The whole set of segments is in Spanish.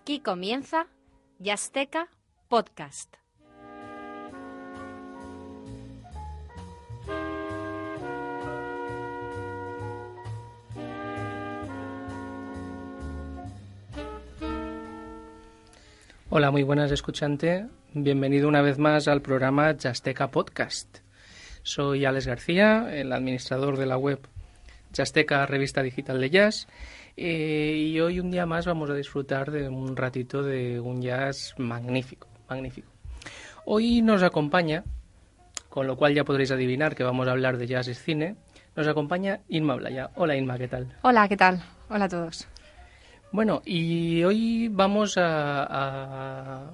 Aquí comienza Yasteca Podcast. Hola, muy buenas escuchante. Bienvenido una vez más al programa Yasteca Podcast. Soy Alex García, el administrador de la web Yasteca Revista Digital de Jazz. eh, y hoy un día más vamos a disfrutar de un ratito de un jazz magnífico, magnífico. Hoy nos acompaña, con lo cual ya podréis adivinar que vamos a hablar de jazz y cine, nos acompaña Inma Blaya. Hola Inma, ¿qué tal? Hola, ¿qué tal? Hola a todos. Bueno, y hoy vamos a, a-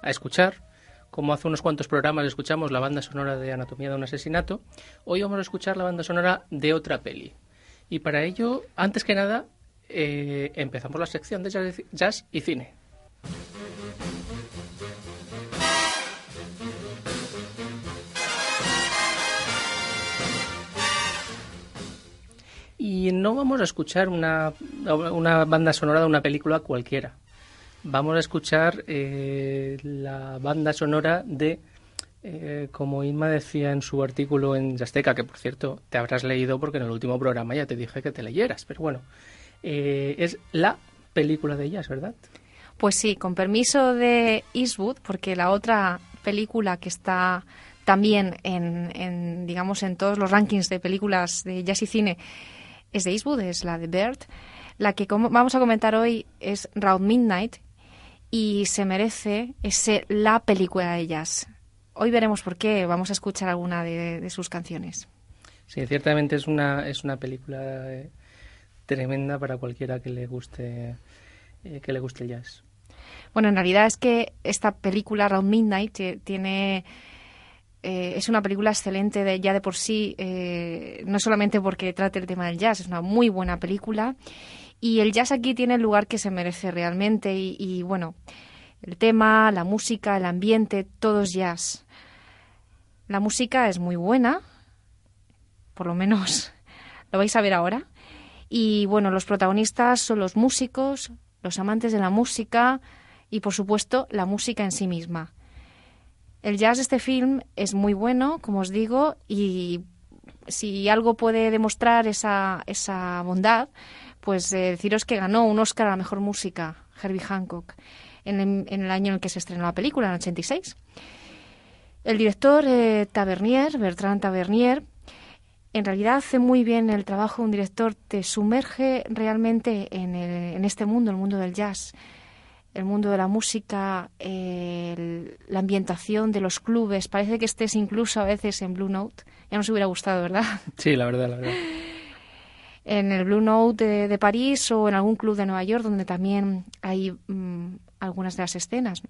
a escuchar, como hace unos cuantos programas escuchamos la banda sonora de Anatomía de un asesinato, hoy vamos a escuchar la banda sonora de otra peli. Y para ello, antes que nada, eh, empezamos la sección de jazz, y cine. Y no vamos a escuchar una, una banda sonora de una película cualquiera. Vamos a escuchar eh, la banda sonora de, eh, como Inma decía en su artículo en Yasteca, que por cierto te habrás leído porque en el último programa ya te dije que te leyeras, pero bueno, eh, es la película de ellas, ¿verdad? Pues sí, con permiso de Eastwood, porque la otra película que está también en, en, digamos, en todos los rankings de películas de jazz y cine es de Eastwood, es la de Bird. La que vamos a comentar hoy es Round Midnight y se merece ese la película de jazz. Hoy veremos por qué. Vamos a escuchar alguna de, de sus canciones. Sí, ciertamente es una, es una película eh, tremenda para cualquiera que le guste, eh, que le guste el jazz. Bueno, en realidad es que esta película, Round Midnight, ti- tiene. eh, es una película excelente de, ya de por sí, eh, no solamente porque trate el tema del jazz, es una muy buena película. Y el jazz aquí tiene el lugar que se merece realmente. Y, y, bueno, el tema, la música, el ambiente, todo es jazz. La música es muy buena, por lo menos lo vais a ver ahora. Y bueno, los protagonistas son los músicos, los amantes de la música y por supuesto la música en sí misma. El jazz de este film es muy bueno, como os digo, y si algo puede demostrar esa, esa bondad, pues eh, deciros que ganó un Oscar a la mejor música, Herbie Hancock, en el, en el año en el que se estrenó la película, en el 86. El director eh, Tavernier, Bertrand Tavernier, en realidad hace muy bien el trabajo. Un director te sumerge realmente en, el- en este mundo, el mundo del jazz, el mundo de la música, el- la ambientación de los clubes. Parece que estés incluso a veces en Blue Note. Ya nos hubiera gustado, ¿verdad? Sí, la verdad, la verdad. En el Blue Note de, de París o en algún club de Nueva York donde también hay mm, algunas de las escenas.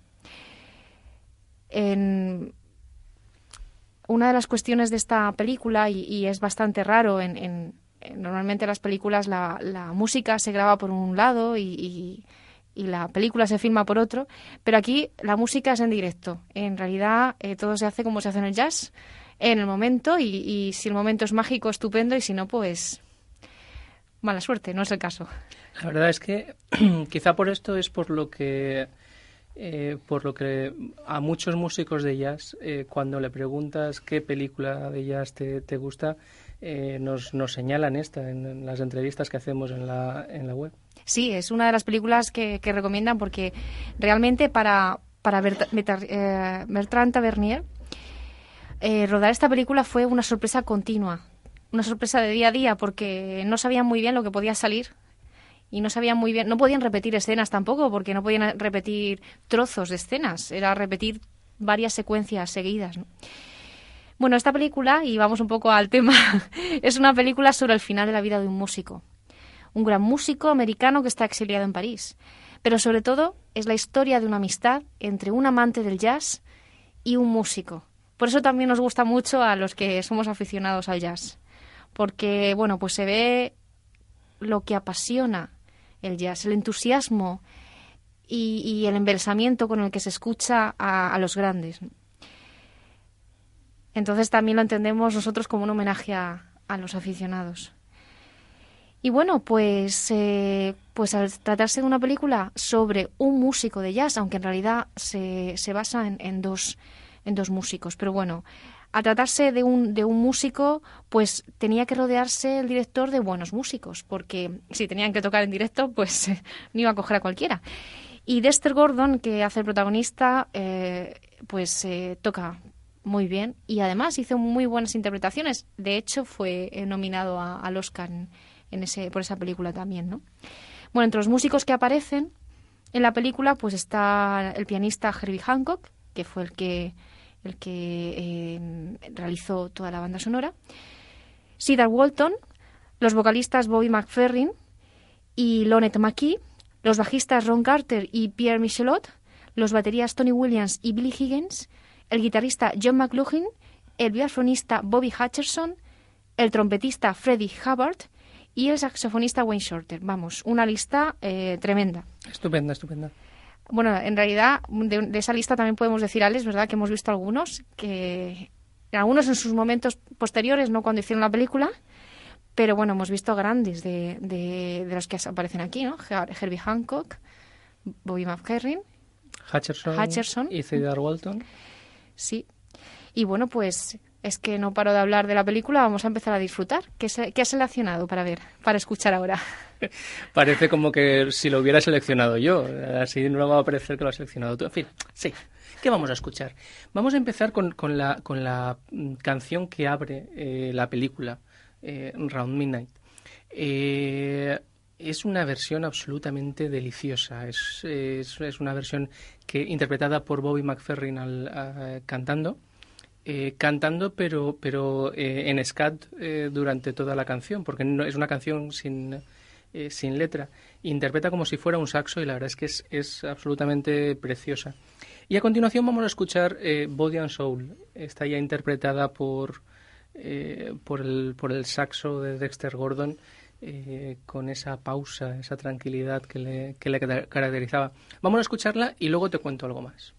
En, una de las cuestiones de esta película, y, y es bastante raro, en, en- en- normalmente en las películas la, la música se graba por un lado y, y- la película se filma por otro, pero aquí la música es en directo. En realidad eh, todo se hace como se hace en el jazz, en el momento, y si el momento es mágico, estupendo, y si no, pues mala suerte, no es el caso. La verdad es que quizá por esto es por lo que eh, por lo que a muchos músicos de jazz eh, cuando le preguntas qué película de jazz te, te gusta eh, nos, nos señalan esta en, las entrevistas que hacemos en la, en la web. Sí, es una de las películas que, que recomiendan porque realmente para, para Bert- eh, Bertrand Tavernier rodar esta película fue una sorpresa continua, una sorpresa de día a día porque no sabían muy bien lo que podía salir y no sabían muy bien, no podían repetir escenas tampoco porque no podían repetir trozos de escenas, era repetir varias secuencias seguidas. ¿no? Bueno, esta película, y vamos un poco al tema, es una película sobre el final de la vida de un músico un gran músico americano que está exiliado en París. Pero sobre todo es la historia de una amistad entre un amante del jazz y un músico. Por eso también nos gusta mucho a los que somos aficionados al jazz. Porque, bueno, pues se ve lo que apasiona el jazz, el entusiasmo y, el embelsamiento con el que se escucha a, los grandes. Entonces también lo entendemos nosotros como un homenaje a, a los aficionados. Y bueno, pues, eh, pues al tratarse de una película sobre un músico de jazz, aunque en realidad se, se basa en, en, dos, en dos músicos, pero bueno, al tratarse de un, de un músico, pues tenía que rodearse el director de buenos músicos, porque si tenían que tocar en directo, pues no iba a coger a cualquiera. Y Dexter Gordon, que hace el protagonista, eh, pues eh, toca muy bien y además hizo muy buenas interpretaciones. De hecho, fue eh, nominado al Oscar en, ese, por esa película también, ¿no? Bueno, entre los músicos que aparecen en la película, pues está el pianista Herbie Hancock, que fue el que el que realizó toda la banda sonora. Cedar Walton, los vocalistas Bobby McFerrin y Lonette McKee, los bajistas Ron Carter y Pierre Michelot, los baterías Tony Williams y Billy Higgins, el guitarrista John McLaughlin, el violonista Bobby Hutcherson, el trompetista Freddie Hubbard y el saxofonista Wayne Shorter. Vamos, una lista eh, tremenda. Estupenda, estupenda. Bueno, en realidad de, esa lista también podemos decir, Alex, ¿verdad? Que hemos visto algunos, que algunos en sus momentos posteriores, no cuando hicieron la película, pero bueno, hemos visto grandes de, de, los que aparecen aquí, ¿no? Herbie Hancock, Bobby McFerrin, Hutcherson, y Cedar Walton. Sí. Y bueno, pues es que no paro de hablar de la película, vamos a empezar a disfrutar. ¿Qué, qué has seleccionado para ver, para escuchar ahora? Parece como que si lo hubiera seleccionado yo, así no va a parecer que lo has seleccionado tú. En fin, sí. ¿Qué vamos a escuchar? Vamos a empezar con, con, la, con la mm, canción que abre eh, la película eh, Round Midnight. Eh, es una versión absolutamente deliciosa. Es, es, una versión que interpretada por Bobby McFerrin al, cantando. Eh, cantando, pero, pero en scat durante toda la canción, porque no, es una canción sin, sin letra. Interpreta como si fuera un saxo y la verdad es que es, es absolutamente preciosa. Y a continuación vamos a escuchar Body and Soul. Está ya interpretada por eh, por, el, por el saxo de Dexter Gordon eh, con esa pausa, esa tranquilidad que le, que le caracterizaba. Vamos a escucharla y luego te cuento algo más.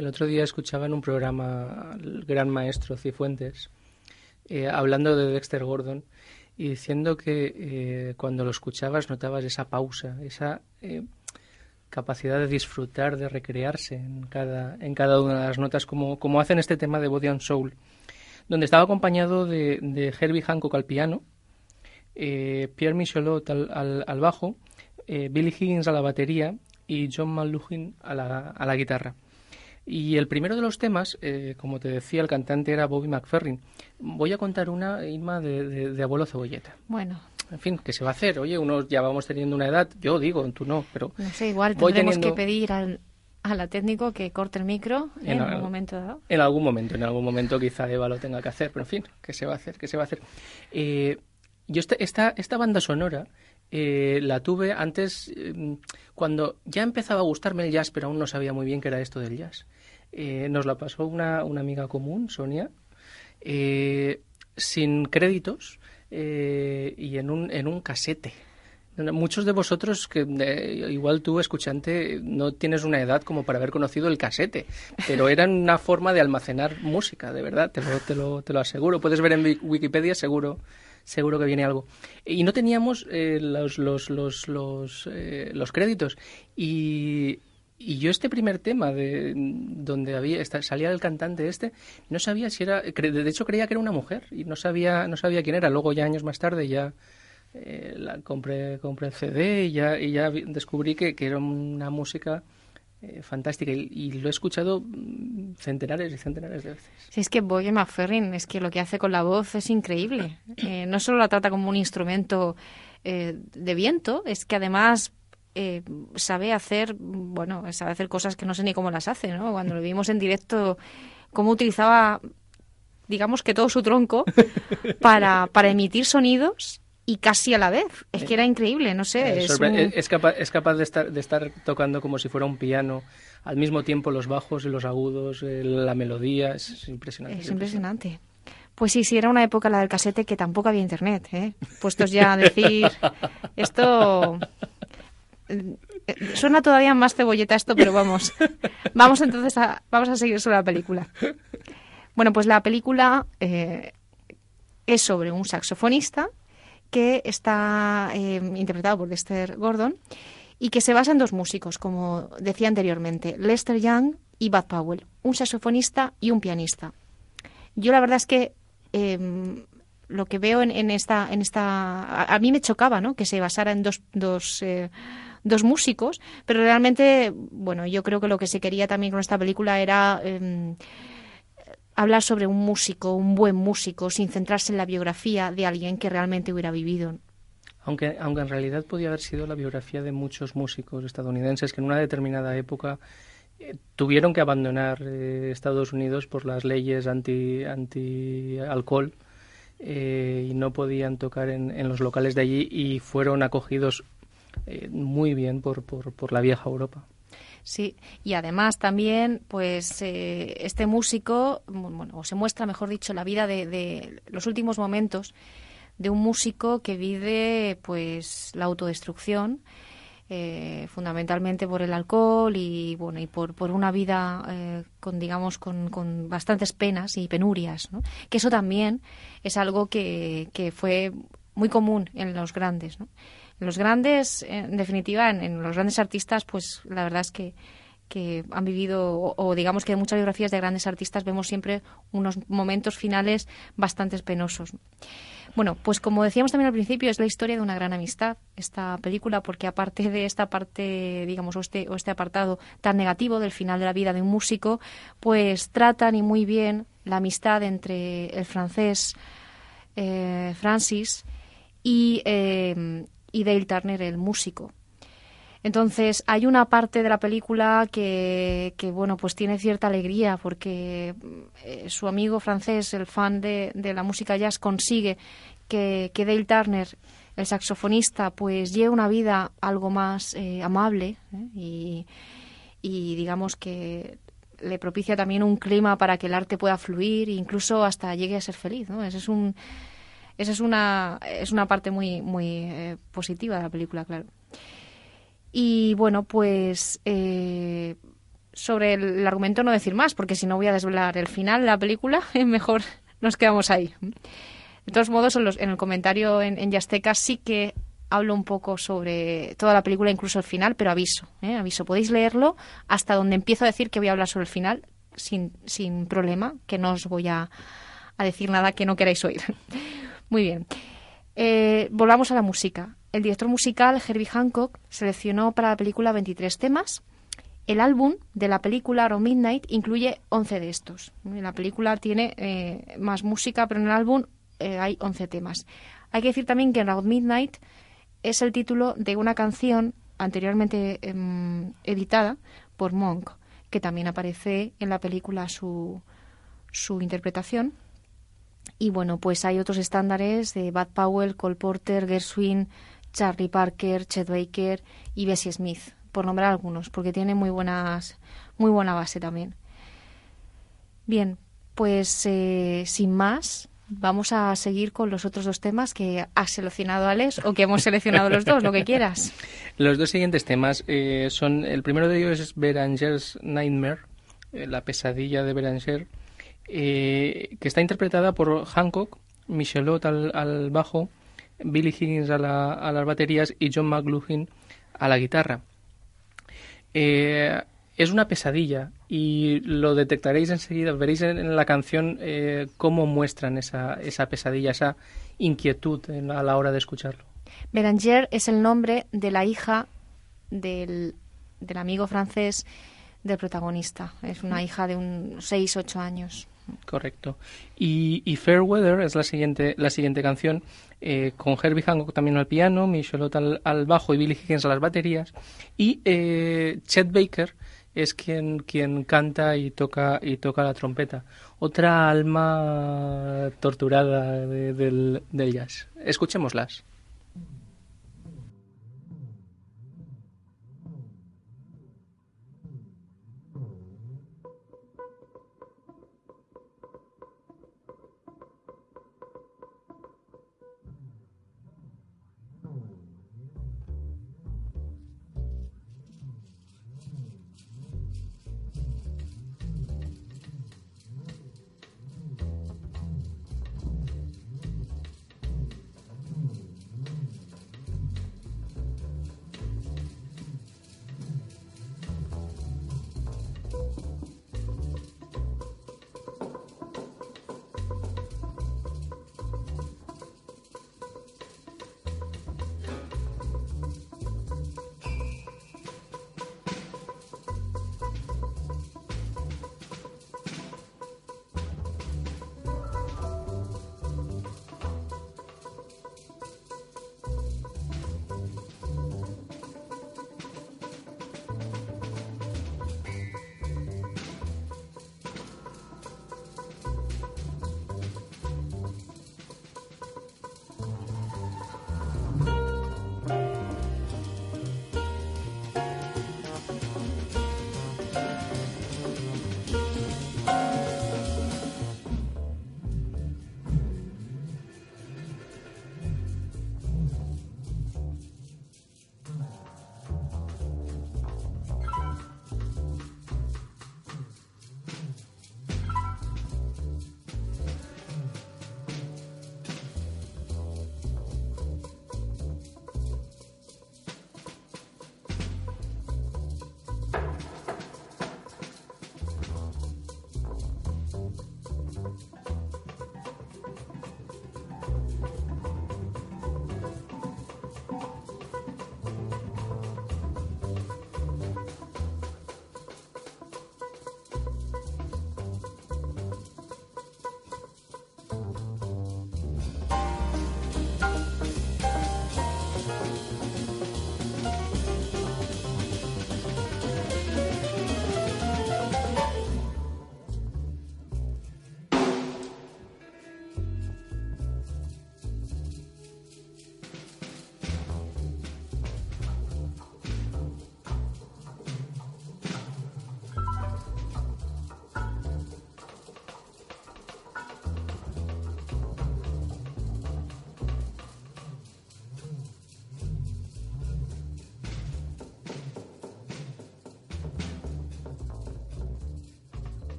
El otro día escuchaba en un programa al gran maestro Cifuentes eh, hablando de Dexter Gordon y diciendo que eh, cuando lo escuchabas notabas esa pausa, esa eh, capacidad de disfrutar, de recrearse en cada, en cada una de las notas, como, como hacen este tema de Body and Soul, donde estaba acompañado de, de Herbie Hancock al piano, Pierre Michelot al, al, bajo, Billy Higgins a la batería y John Malugin a la, a la guitarra. Y el primero de los temas, eh, como te decía, el cantante era Bobby McFerrin. Voy a contar una, Irma, de, de, Abuelo Cebolleta. Bueno. En fin, ¿qué se va a hacer? Oye, unos ya vamos teniendo una edad, yo digo, tú no, pero... No sé, igual tendremos que pedir al, a la técnico que corte el micro en, algún momento dado. En algún momento, en algún momento quizá Eva lo tenga que hacer, pero en fin, ¿qué se va a hacer? ¿Qué se va a hacer? Eh, yo esta, esta, esta banda sonora eh, la tuve antes em, cuando ya empezaba a gustarme el jazz, pero aún no sabía muy bien qué era esto del jazz. Eh, nos la pasó una, una, amiga común, Sonia, eh, sin créditos y en un, en un casete. Muchos de vosotros, que igual tú, escuchante, no tienes una edad como para haber conocido el casete, pero era una forma de almacenar música, de verdad, te lo, te lo, te lo aseguro. Puedes ver en Wikipedia, seguro seguro que viene algo. Y no teníamos eh, los, los, los, los, eh, los créditos. Y, y yo este primer tema de donde había salía el cantante este no sabía si era de hecho creía que era una mujer y no sabía no sabía quién era luego ya años más tarde ya eh, la compré compré el CD y ya y ya descubrí que, que era una música eh, fantástica y, lo he escuchado mm, centenares y centenares de veces. Sí, es que Bobby McFerrin es que lo que hace con la voz es increíble. Eh, no solo la trata como un instrumento eh, de viento, es que además sabe hacer, bueno, sabe hacer cosas que no sé ni cómo las hace, ¿no? Cuando lo vimos en directo, cómo utilizaba, digamos que todo su tronco para, para emitir sonidos y casi a la vez. Es que era increíble, no sé. Es, capaz, es capaz de estar, de estar tocando como si fuera un piano, al mismo tiempo los bajos y los agudos, la melodía, es impresionante. Es impresionante. Pues sí, sí, era una época la del casete que tampoco había internet, ¿eh? Puestos ya a decir, esto... Eh, suena todavía más cebolleta esto, pero vamos. Vamos entonces a, vamos a seguir sobre la película. Bueno, pues la película eh, es sobre un saxofonista que está eh, interpretado por Lester Gordon y que se basa en dos músicos, como decía anteriormente, Lester Young y Bud Powell, un saxofonista y un pianista. Yo la verdad es que em, lo que veo en, esta, en esta, a, mí me chocaba, ¿no? Que se basara en dos, dos, eh, dos músicos, pero realmente, bueno, yo creo que lo que se quería también con esta película era em, hablar sobre un músico, un buen músico, sin centrarse en la biografía de alguien que realmente hubiera vivido. Aunque, aunque en realidad podía haber sido la biografía de muchos músicos estadounidenses que en una determinada época eh, tuvieron que abandonar eh, Estados Unidos por las leyes anti, anti alcohol eh, y no podían tocar en, en, los locales de allí y fueron acogidos muy bien por, por, por la vieja Europa. Sí, y además también, pues eh, este músico, bueno, o se muestra, mejor dicho, la vida de, los últimos momentos de un músico que vive, pues, la autodestrucción, eh, fundamentalmente por el alcohol y bueno y por, por una vida eh, con digamos con, con, bastantes penas y penurias ¿no? que eso también es algo que, que fue muy común en los grandes ¿no? Los grandes, en definitiva, en, los grandes artistas, pues la verdad es que, han vivido, o, digamos que en muchas biografías de grandes artistas vemos siempre unos momentos finales bastante penosos. Bueno, pues como decíamos también al principio, es la historia de una gran amistad, esta película, porque aparte de esta parte, digamos, o este, o este apartado tan negativo del final de la vida de un músico, pues tratan y muy bien la amistad entre el francés eh, Francis y eh, y Dale Turner, el músico. Entonces, hay una parte de la película que, bueno, pues tiene cierta alegría porque eh, su amigo francés, el fan de, de, la música jazz, consigue que, que, Dale Turner, el saxofonista, pues lleve una vida algo más eh, amable ¿eh? y, y digamos que le propicia también un clima para que el arte pueda fluir e incluso hasta llegue a ser feliz, ¿no? Ese es un esa es una, es una parte muy, muy eh, positiva de la película, claro. Y bueno, pues eh, sobre el, argumento no decir más, porque si no voy a desvelar el final de la película, mejor nos quedamos ahí. De todos modos, en, en el comentario en, en Yasteca sí que hablo un poco sobre toda la película, incluso el final, pero aviso, ¿eh? aviso. Podéis leerlo hasta donde empiezo a decir que voy a hablar sobre el final, sin, sin problema, que no os voy a, a decir nada que no queráis oír. Muy bien. Eh, volvamos a la música. El director musical, Herbie Hancock, seleccionó para la película 23 temas. El álbum de la película Around Midnight incluye 11 de estos. La película tiene eh, más música, pero en el álbum eh, hay 11 temas. Hay que decir también que Around Midnight es el título de una canción anteriormente em, editada por Monk, que también aparece en la película su, su interpretación. Y bueno, pues hay otros estándares de Bud Powell, Cole Porter, Gershwin, Charlie Parker, Chet Baker y Bessie Smith, por nombrar algunos, porque tiene muy buenas, muy buena base también. Bien, pues eh, sin más, vamos a seguir con los otros dos temas que has seleccionado, Alex, o que hemos seleccionado los dos, lo que quieras. Los dos siguientes temas eh, son, el primero de ellos es Beranger's Nightmare, eh, la pesadilla de Beranger, eh, que está interpretada por Hancock, Michelot al, al bajo, Billy Higgins a, la, a, las baterías y John McLaughlin a la guitarra. Eh, es una pesadilla y lo detectaréis enseguida, veréis en, la canción eh, cómo muestran esa, esa, pesadilla, esa inquietud a la hora de escucharlo. Beranger es el nombre de la hija del, del amigo francés del protagonista. Es una hija de un 6-8 años. Correcto. Y, y, Fairweather es la siguiente, la siguiente canción, eh, con Herbie Hancock también al piano, Michelot al, al, bajo y Billy Higgins a las baterías. Y eh, Chet Baker es quien, quien canta y toca, y toca la trompeta. Otra alma torturada de, del, del jazz. Escuchémoslas.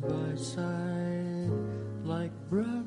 side by side like brothers.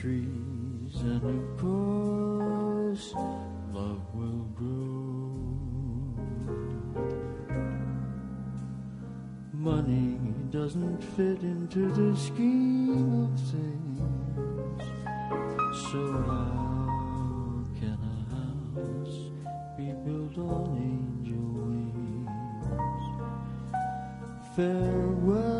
trees, and of course, love will grow. Money doesn't fit into the scheme of things, so how can a house be built on angel wings? Farewell.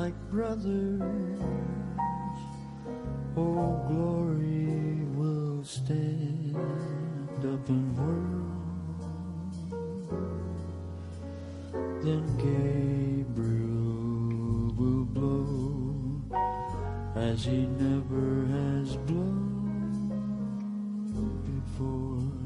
Like brothers. Oh, glory will stand up and whirl. Then Gabriel will blow as he never has blown before.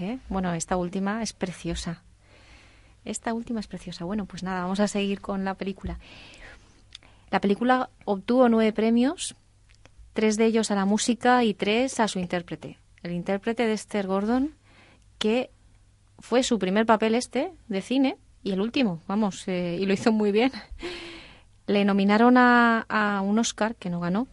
¿Eh? Bueno, esta última es preciosa. Esta última es preciosa. Bueno, pues nada, vamos a seguir con la película. La película obtuvo nueve premios, tres de ellos a la música y tres a su intérprete. El intérprete de Esther Gordon, que fue su primer papel este de cine y el último, vamos, eh, y lo hizo muy bien. Le nominaron a, a un Oscar que no ganó,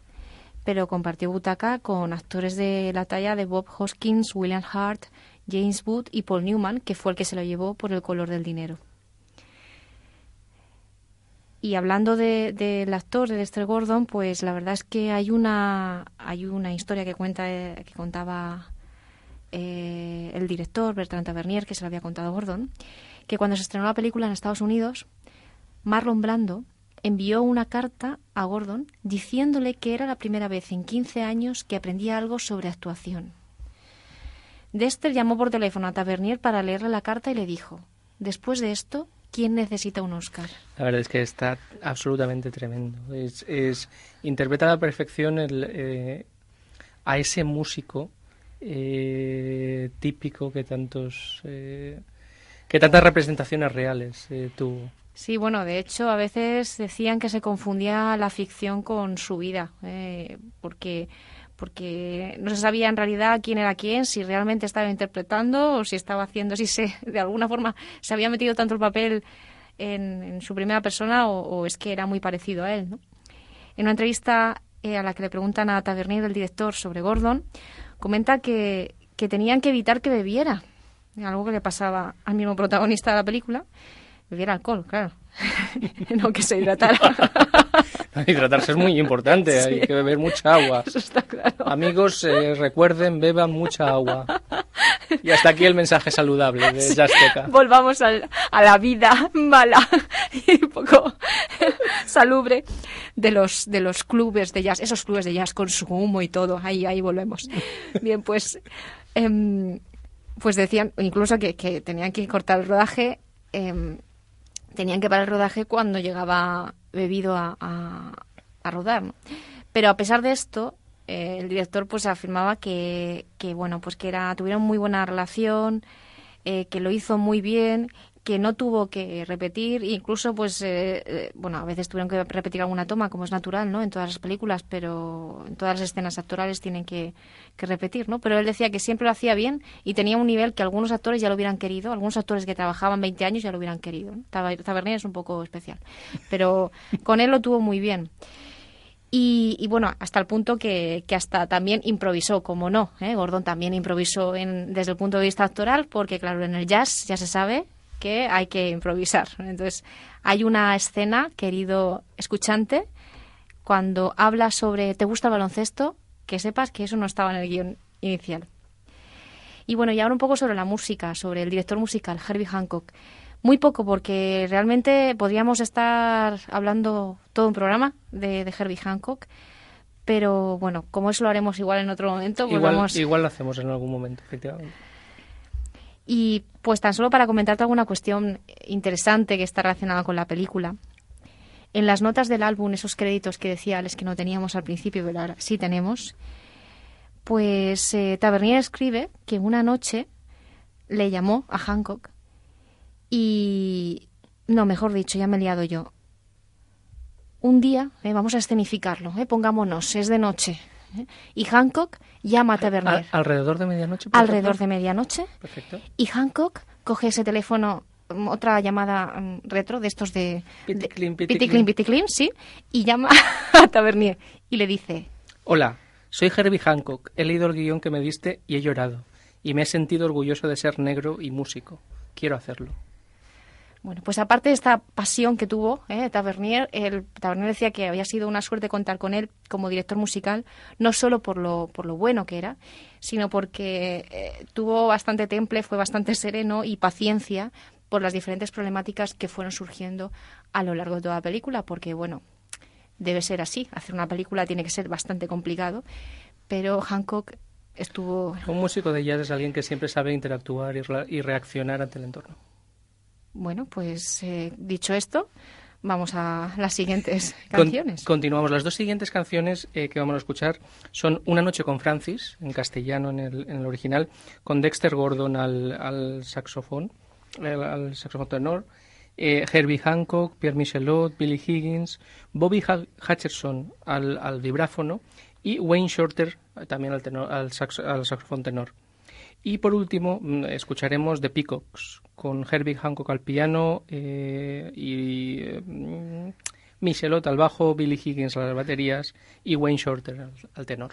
pero compartió butaca con actores de la talla de Bob Hoskins, William Hart, James Wood y Paul Newman, que fue el que se lo llevó por el color del dinero. Y hablando de- del actor de Dexter Gordon, pues la verdad es que hay una hay una historia que cuenta eh, que contaba eh, el director Bertrand Tavernier, que se lo había contado Gordon, que cuando se estrenó la película en Estados Unidos, Marlon Brando envió una carta a Gordon diciéndole que era la primera vez en 15 años que aprendía algo sobre actuación. Dexter llamó por teléfono a Tavernier para leerle la carta y le dijo, después de esto, ¿quién necesita un Oscar? La verdad es que está absolutamente tremendo. Es, es interpreta a la perfección el, eh, a ese músico eh, típico que tantos eh, que tantas representaciones reales tuvo. Sí, bueno, de hecho a veces decían que se confundía la ficción con su vida, porque porque no se sabía en realidad quién era quién, si realmente estaba interpretando o si estaba haciendo, si se de alguna forma se había metido tanto el papel en, en su primera persona o, es que era muy parecido a él. ¿no? En una entrevista eh, a la que le preguntan a Tavernier, el director, sobre Gordon, comenta que tenían que evitar que bebiera, algo que le pasaba al mismo protagonista de la película. Bebiera alcohol, claro. no que se hidratara. Hidratarse es muy importante, hay Sí. que beber mucha agua. Eso está claro. Amigos, eh, recuerden, beban mucha agua. Y hasta aquí el mensaje saludable de Yasteca. Volvamos al- a la vida mala y un poco salubre de los, de los clubes de jazz, esos clubes de jazz con su humo y todo. Ahí, ahí volvemos. Bien, pues, em, pues decían incluso que, que tenían que cortar el rodaje, em, tenían que parar el rodaje cuando llegaba bebido a, a- rodar. Pero a pesar de esto, eh, el director pues afirmaba que, que bueno, pues que era, tuvieron muy buena relación, eh, que lo hizo muy bien, que no tuvo que repetir, incluso pues eh, eh, bueno, a veces tuvieron que repetir alguna toma, como es natural, ¿no? En todas las películas, pero en todas las escenas actorales tienen que, que repetir, ¿no? Pero él decía que siempre lo hacía bien y tenía un nivel que algunos actores ya lo hubieran querido, algunos actores que trabajaban 20 años ya lo hubieran querido. ¿no? Taber- Tavernier es un poco especial, pero con él lo tuvo muy bien. Y, y bueno, hasta el punto que, que hasta también improvisó, como no. ¿eh? Gordon también improvisó en, desde el punto de vista actoral, porque claro, en el jazz ya se sabe que hay que improvisar. Entonces, hay una escena, querido escuchante, cuando habla sobre ¿te gusta el baloncesto? Que sepas que eso no estaba en el guion inicial. Y bueno, y ahora un poco sobre la música, sobre el director musical, Herbie Hancock. Muy poco, porque realmente podríamos estar hablando todo un programa de, de Herbie Hancock, pero bueno, como eso lo haremos igual en otro momento, pues Igual, vamos- igual lo hacemos en algún momento, efectivamente. Y pues tan solo para comentarte alguna cuestión interesante que está relacionada con la película. En las notas del álbum, esos créditos que decía Alex que no teníamos al principio, pero ahora sí tenemos, pues eh, Tavernier escribe que una noche le llamó a Hancock y... No, mejor dicho, ya me he liado yo. Un día, eh, vamos a escenificarlo, eh, pongámonos, es de noche. Eh, y Hancock llama a Tavernier Al- alrededor de medianoche. alrededor de medianoche Perfecto. y Hancock coge ese teléfono mm, otra llamada mm, retro de estos de... piticlin. piticlin, sí. Y llama a Tavernier y le dice, Hola, soy Herbie Hancock. He leído el guion que me diste y he llorado. Y me he sentido orgulloso de ser negro y músico. Quiero hacerlo. Bueno, pues aparte de esta pasión que tuvo eh, Tavernier, el Tavernier decía que había sido una suerte contar con él como director musical, no solo por lo, por lo bueno que era, sino porque eh, tuvo bastante temple, fue bastante sereno y paciencia por las diferentes problemáticas que fueron surgiendo a lo largo de toda la película, porque bueno, debe ser así, hacer una película tiene que ser bastante complicado, pero Hancock estuvo Un músico de jazz es alguien que siempre sabe interactuar y, re- y reaccionar ante el entorno. Bueno, pues eh, dicho esto, vamos a las siguientes Con- canciones. continuamos. Las dos siguientes canciones eh, que vamos a escuchar son Una noche con Francis, en castellano en el, en el original, con Dexter Gordon al, al saxofón, al, al saxofón tenor, eh, Herbie Hancock, Pierre Michelot, Billy Higgins, Bobby Hutcherson al, al vibráfono y Wayne Shorter eh, también al, tenor- al sax- al saxofón tenor. Y por último, mm, escucharemos The Peacocks, con Herbie Hancock al piano eh, y mm, Michelot al bajo, Billy Higgins a las baterías y Wayne Shorter al tenor.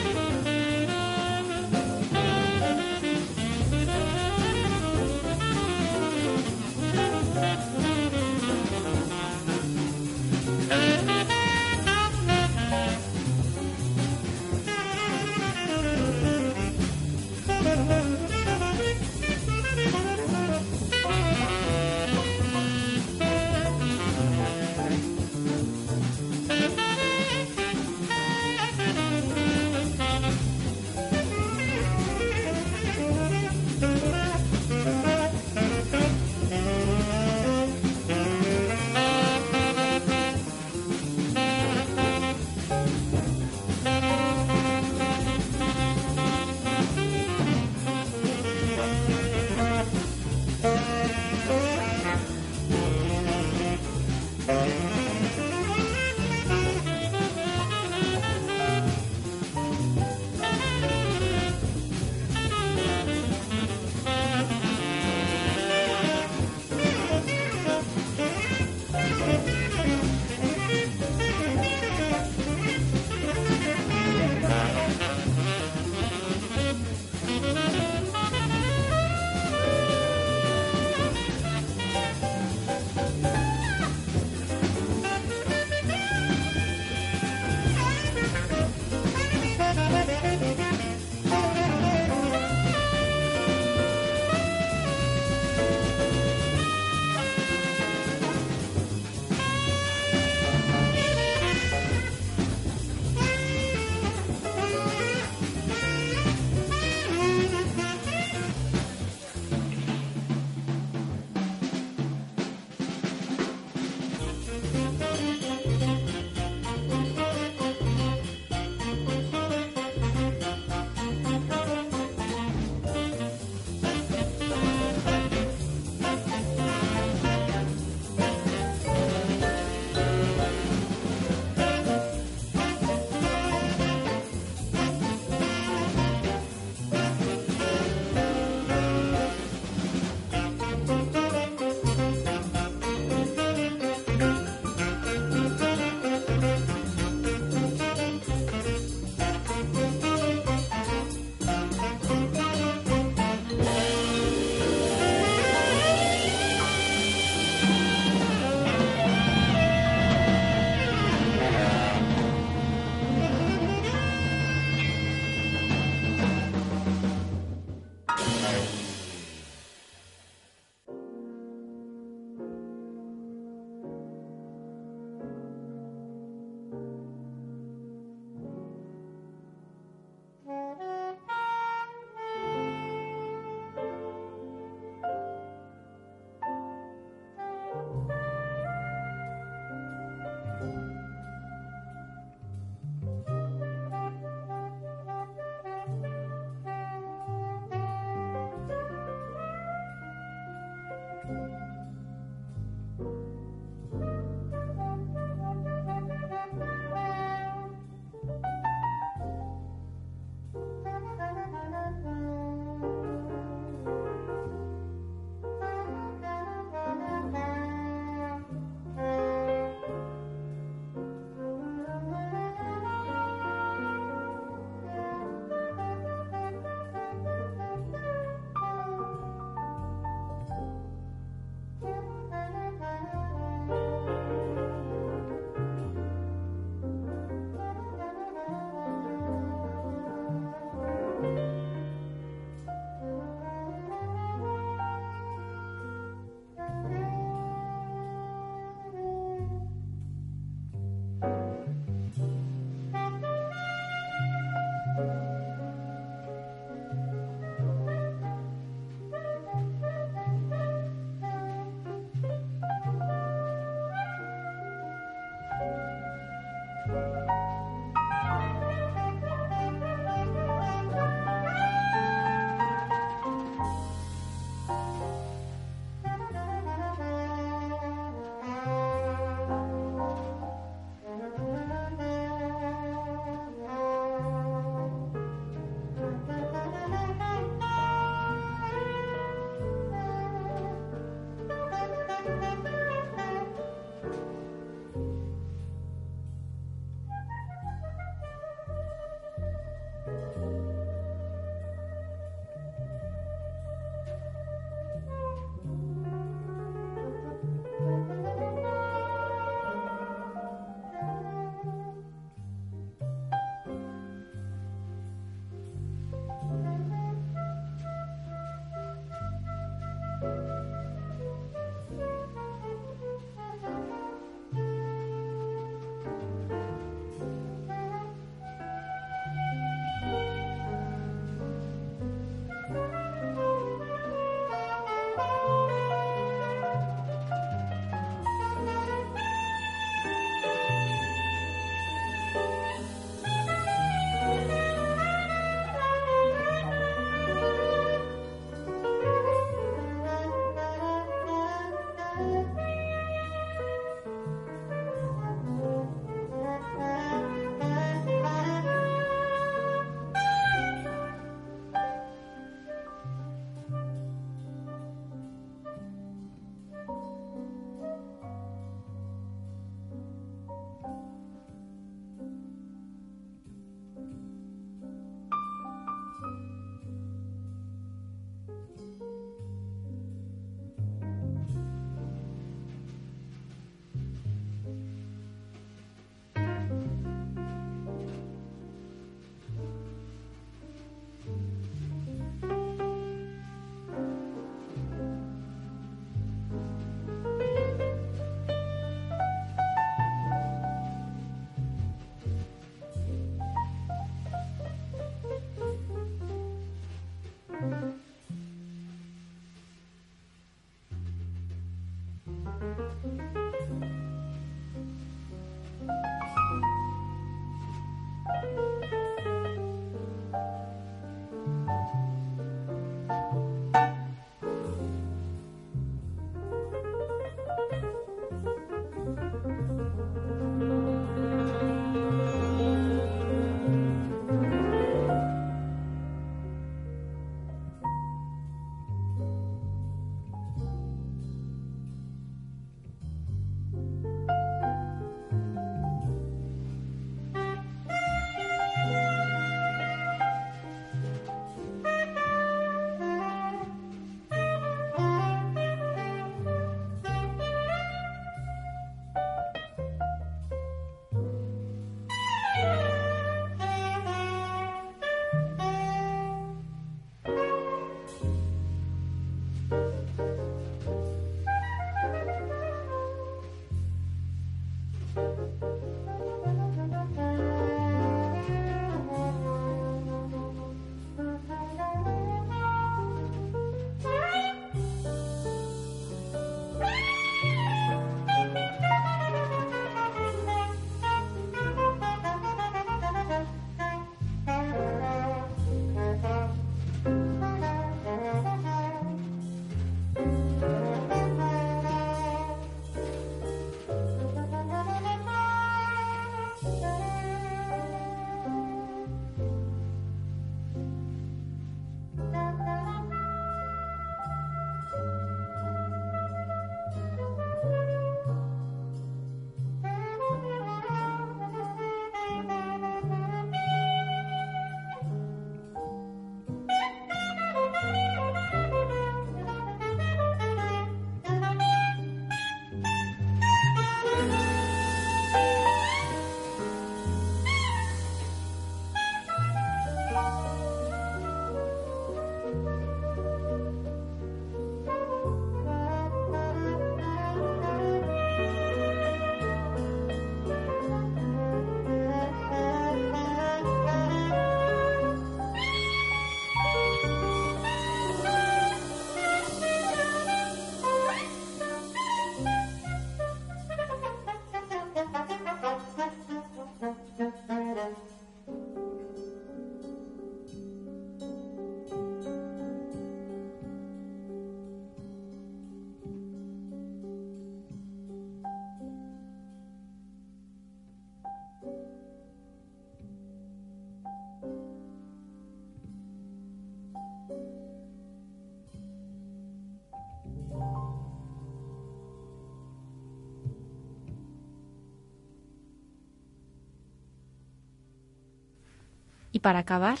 Para acabar,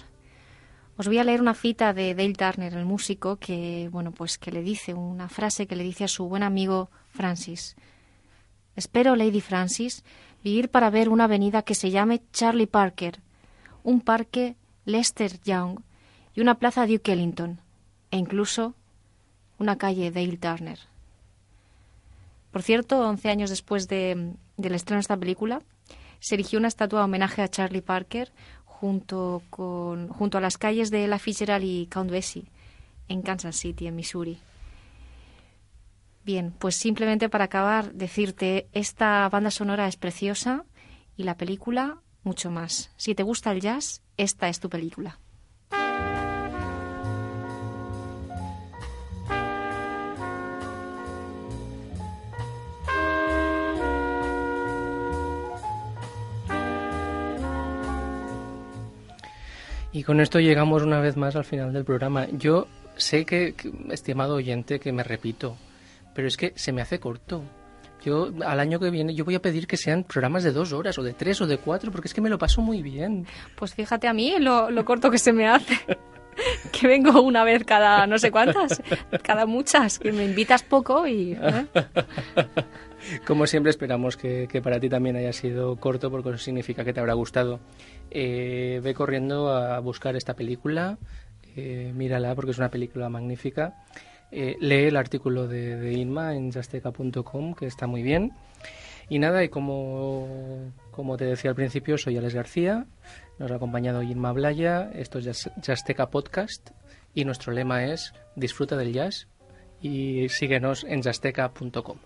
os voy a leer una cita de Dale Turner, el músico, que bueno, pues que le dice una frase que le dice a su buen amigo Francis. Espero, Lady Francis, vivir para ver una avenida que se llame Charlie Parker, un parque Lester Young y una plaza Duke Ellington, e incluso una calle Dale Turner. Por cierto, 11 años después de, del estreno de esta película, se erigió una estatua de homenaje a Charlie Parker junto, con, junto a las calles de La Fitzgerald y Count Basie, en Kansas City, en Missouri. Bien, pues simplemente para acabar, decirte, esta banda sonora es preciosa y la película mucho más. Si te gusta el jazz, esta es tu película. Y con esto llegamos una vez más al final del programa. Yo sé que, que, estimado oyente, que me repito, pero es que se me hace corto. Yo al año que viene yo voy a pedir que sean programas de dos horas o de tres o de cuatro porque es que me lo paso muy bien. Pues fíjate a mí lo, lo corto que se me hace. que vengo una vez cada no sé cuántas, cada muchas, que me invitas poco y... ¿eh? Como siempre esperamos que, para ti también haya sido corto porque eso significa que te habrá gustado. Eh, ve corriendo a buscar esta película, eh, mírala porque es una película magnífica. Eh, lee el artículo de, de Inma en jasteca.com que está muy bien. Y nada, y como, como te decía al principio, soy Alex García, nos ha acompañado Irma Blaya, esto es Jazzteca Podcast y nuestro lema es Disfruta del jazz y síguenos en jazzteca.com.